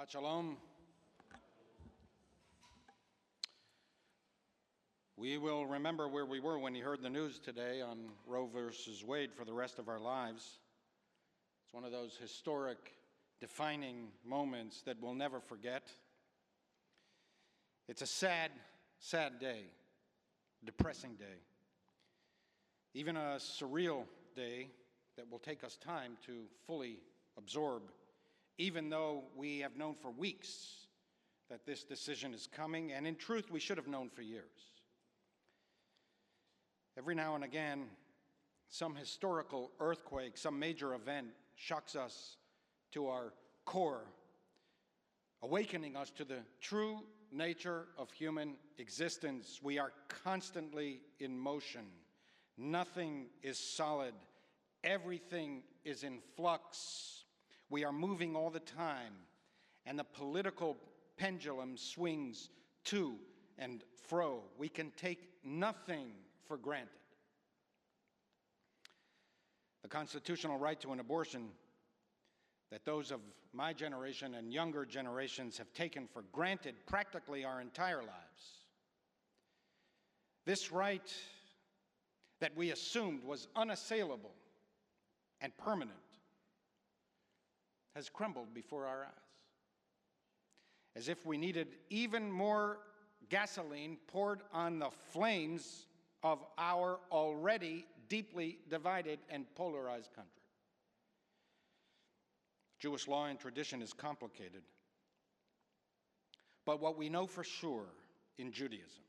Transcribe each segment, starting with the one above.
Shabbat Shalom. We will remember where we were when you heard the news today on Roe versus Wade for the rest of our lives. It's one of those historic, defining moments that we'll never forget. It's a sad, sad day, depressing day, even a surreal day that will take us time to fully absorb, even though we have known for weeks that this decision is coming, and in truth, we should have known for years. Every now and again, some historical earthquake, some major event shocks us to our core, awakening us to the true nature of human existence. We are constantly in motion. Nothing is solid. Everything is in flux. We are moving all the time, and the political pendulum swings to and fro. We can take nothing for granted. The constitutional right to an abortion that those of my generation and younger generations have taken for granted practically our entire lives. This right that we assumed was unassailable and permanent has crumbled before our eyes. As if we needed even more gasoline poured on the flames of our already deeply divided and polarized country. Jewish law and tradition is complicated. But what we know for sure in Judaism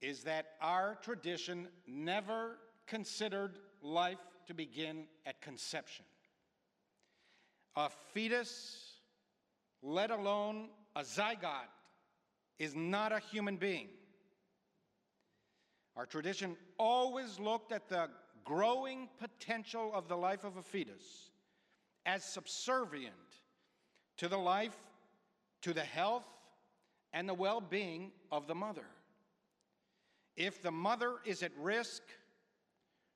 is that our tradition never considered life to begin at conception. A fetus, let alone a zygote, is not a human being. Our tradition always looked at the growing potential of the life of a fetus as subservient to the life, to the health, and the well being of the mother. If the mother is at risk,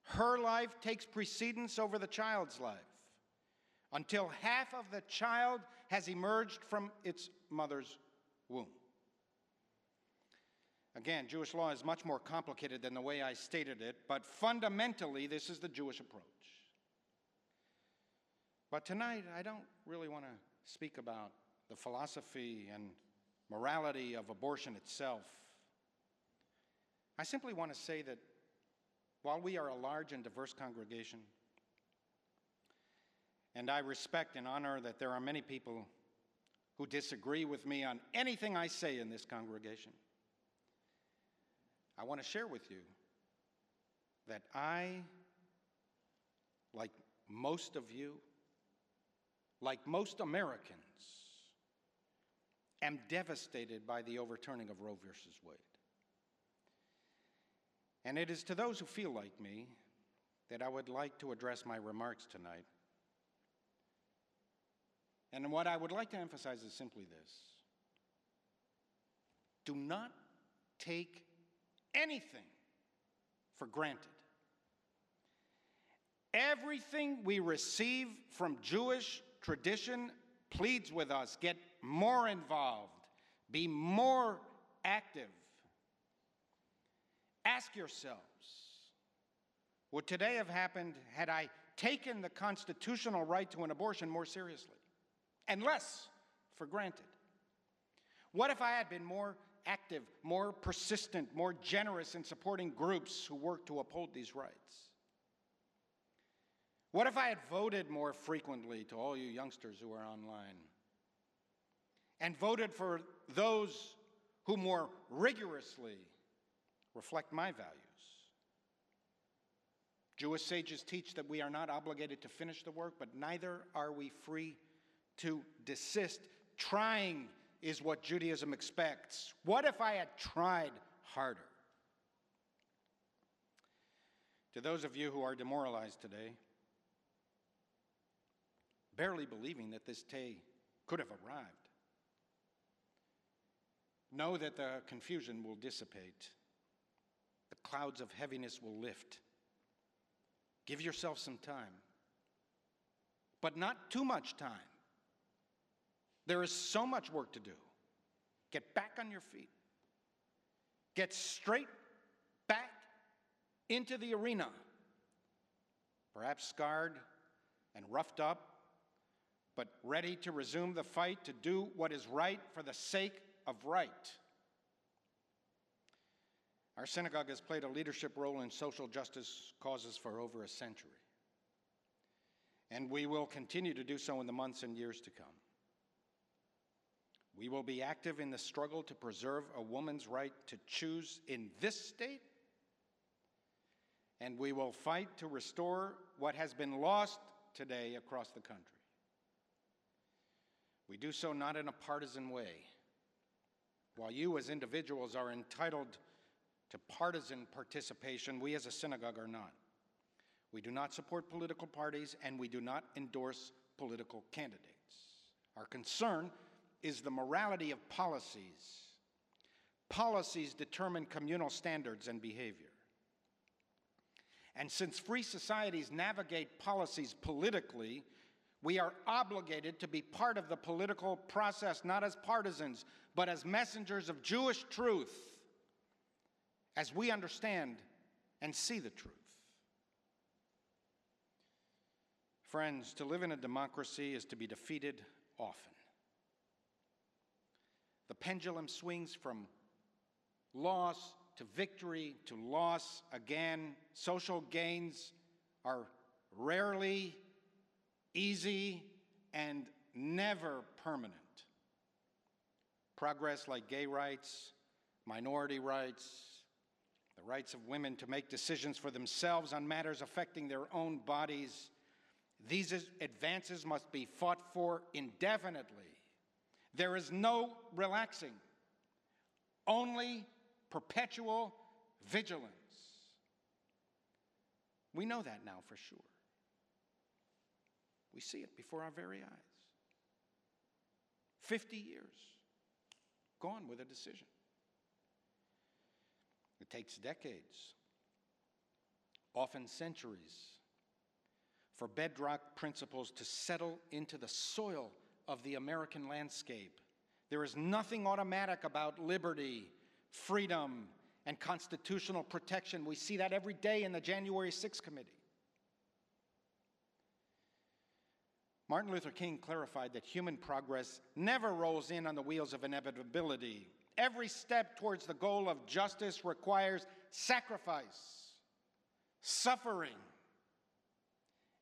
her life takes precedence over the child's life until half of the child has emerged from its mother's womb. Again, Jewish law is much more complicated than the way I stated it, but fundamentally, this is the Jewish approach. But tonight, I don't really want to speak about the philosophy and morality of abortion itself. I simply want to say that while we are a large and diverse congregation, and I respect and honor that there are many people who disagree with me on anything I say in this congregation. I want to share with you that I, like most of you, like most Americans, am devastated by the overturning of Roe versus Wade. And it is to those who feel like me that I would like to address my remarks tonight. And what I would like to emphasize is simply this do not take anything for granted. Everything we receive from Jewish tradition pleads with us get more involved, be more active. Ask yourselves would today have happened had I taken the constitutional right to an abortion more seriously and less for granted? What if I had been more active, more persistent, more generous in supporting groups who work to uphold these rights? What if I had voted more frequently to all you youngsters who are online and voted for those who more rigorously reflect my values? Jewish sages teach that we are not obligated to finish the work, but neither are we free to desist. Trying is what Judaism expects. What if I had tried harder? To those of you who are demoralized today, barely believing that this day could have arrived, know that the confusion will dissipate, the clouds of heaviness will lift. Give yourself some time, but not too much time. There is so much work to do. Get back on your feet. Get straight back into the arena. Perhaps scarred and roughed up, but ready to resume the fight to do what is right for the sake of right. Our synagogue has played a leadership role in social justice causes for over a century, and we will continue to do so in the months and years to come. We will be active in the struggle to preserve a woman's right to choose in this state, and we will fight to restore what has been lost today across the country. We do so not in a partisan way. While you as individuals are entitled to partisan participation, we as a synagogue are not. We do not support political parties and we do not endorse political candidates. Our concern is the morality of policies. Policies determine communal standards and behavior. And since free societies navigate policies politically, we are obligated to be part of the political process, not as partisans, but as messengers of Jewish truth, as we understand and see the truth. Friends, to live in a democracy is to be defeated often. The pendulum swings from loss to victory to loss again. Social gains are rarely easy and never permanent. Progress like gay rights, minority rights, the rights of women to make decisions for themselves on matters affecting their own bodies, these advances must be fought for indefinitely there is no relaxing, only perpetual vigilance. We know that now for sure. We see it before our very eyes. 50 years gone with a decision. It takes decades, often centuries, for bedrock principles to settle into the soil of the American landscape. There is nothing automatic about liberty, freedom, and constitutional protection. We see that every day in the January 6th committee. Martin Luther King clarified that human progress never rolls in on the wheels of inevitability. Every step towards the goal of justice requires sacrifice, suffering,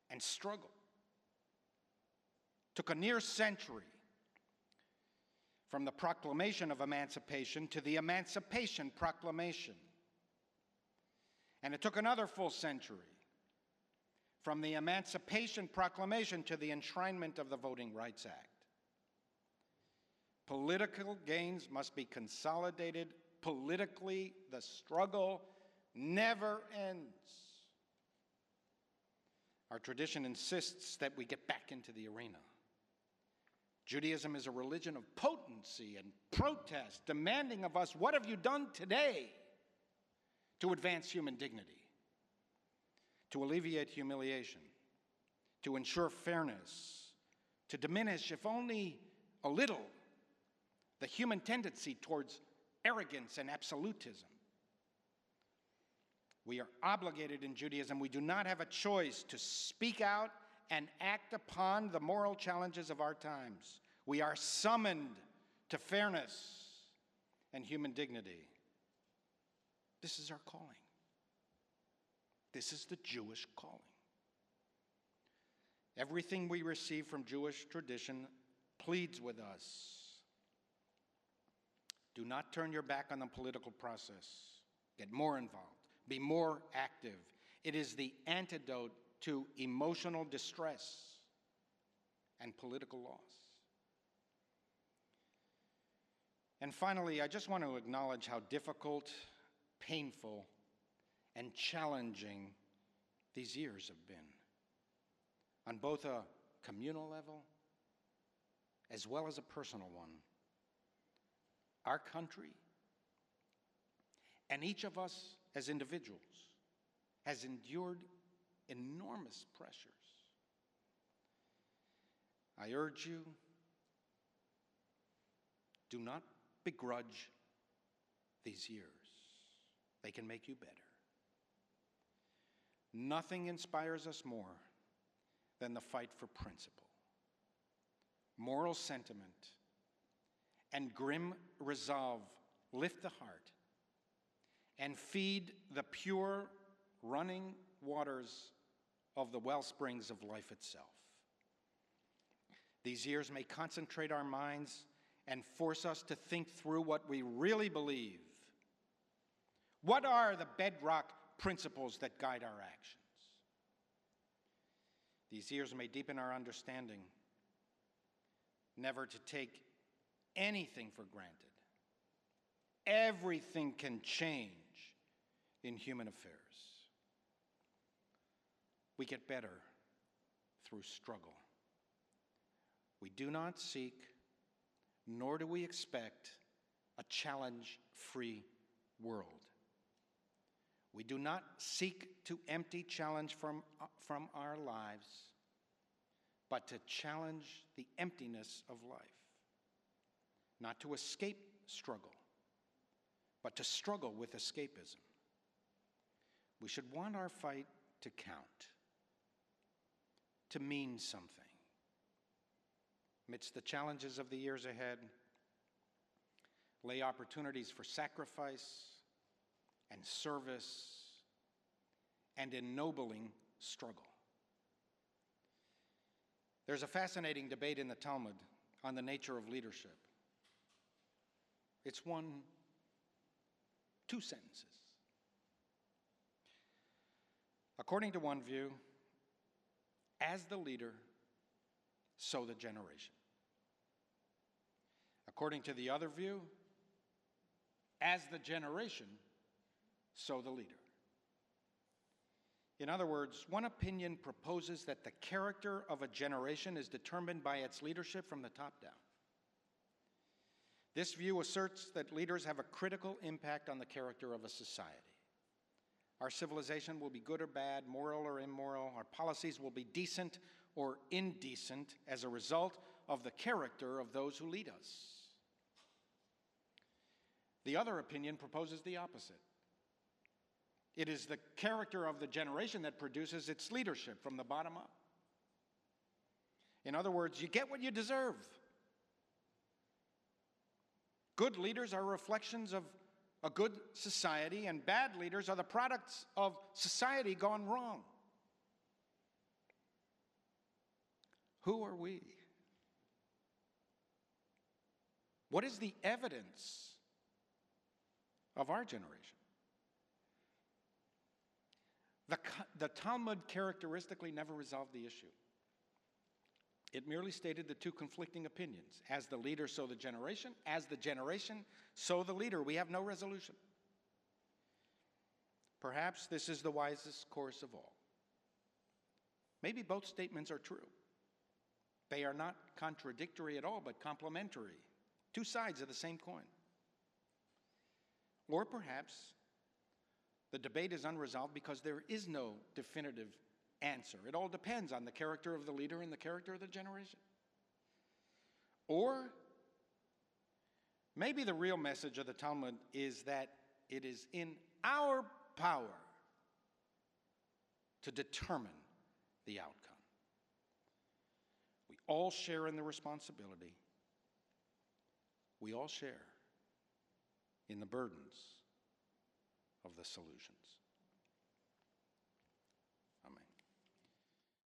and struggle took a near century from the proclamation of emancipation to the Emancipation Proclamation. And it took another full century from the Emancipation Proclamation to the enshrinement of the Voting Rights Act. Political gains must be consolidated politically. The struggle never ends. Our tradition insists that we get back into the arena. Judaism is a religion of potency and protest, demanding of us, What have you done today to advance human dignity, to alleviate humiliation, to ensure fairness, to diminish, if only a little, the human tendency towards arrogance and absolutism? We are obligated in Judaism, we do not have a choice to speak out and act upon the moral challenges of our times. We are summoned to fairness and human dignity. This is our calling. This is the Jewish calling. Everything we receive from Jewish tradition pleads with us. Do not turn your back on the political process. Get more involved. Be more active. It is the antidote to emotional distress and political loss. And finally, I just want to acknowledge how difficult, painful, and challenging these years have been on both a communal level as well as a personal one. Our country and each of us as individuals has endured enormous pressures. I urge you Do not begrudge these years, they can make you better. Nothing inspires us more than the fight for principle, moral sentiment, and grim resolve lift the heart and feed the pure running waters of the well springs of life itself. These years may concentrate our minds and force us to think through what we really believe. What are the bedrock principles that guide our actions? These years may deepen our understanding, never to take anything for granted. Everything can change in human affairs. We get better through struggle. We do not seek, nor do we expect, a challenge free world. We do not seek to empty challenge from, uh, from our lives, but to challenge the emptiness of life. Not to escape struggle, but to struggle with escapism. We should want our fight to count, to mean something. Amidst the challenges of the years ahead, lay opportunities for sacrifice and service and ennobling struggle. There's a fascinating debate in the Talmud on the nature of leadership. It's one, two sentences. According to one view, as the leader, so the generation. According to the other view, as the generation, so the leader. In other words, one opinion proposes that the character of a generation is determined by its leadership from the top down. This view asserts that leaders have a critical impact on the character of a society. Our civilization will be good or bad, moral or immoral. Our policies will be decent or indecent as a result of the character of those who lead us. The other opinion proposes the opposite. It is the character of the generation that produces its leadership from the bottom up. In other words, you get what you deserve. Good leaders are reflections of a good society, and bad leaders are the products of society gone wrong. Who are we? What is the evidence of our generation? The, the Talmud characteristically never resolved the issue. It merely stated the two conflicting opinions. As the leader, so the generation. As the generation, so the leader. We have no resolution. Perhaps this is the wisest course of all. Maybe both statements are true. They are not contradictory at all, but complementary. Two sides of the same coin. Or perhaps the debate is unresolved because there is no definitive answer. It all depends on the character of the leader and the character of the generation. Or maybe the real message of the Talmud is that it is in our power to determine the outcome. We all share in the responsibility, we all share in the burdens of the solutions.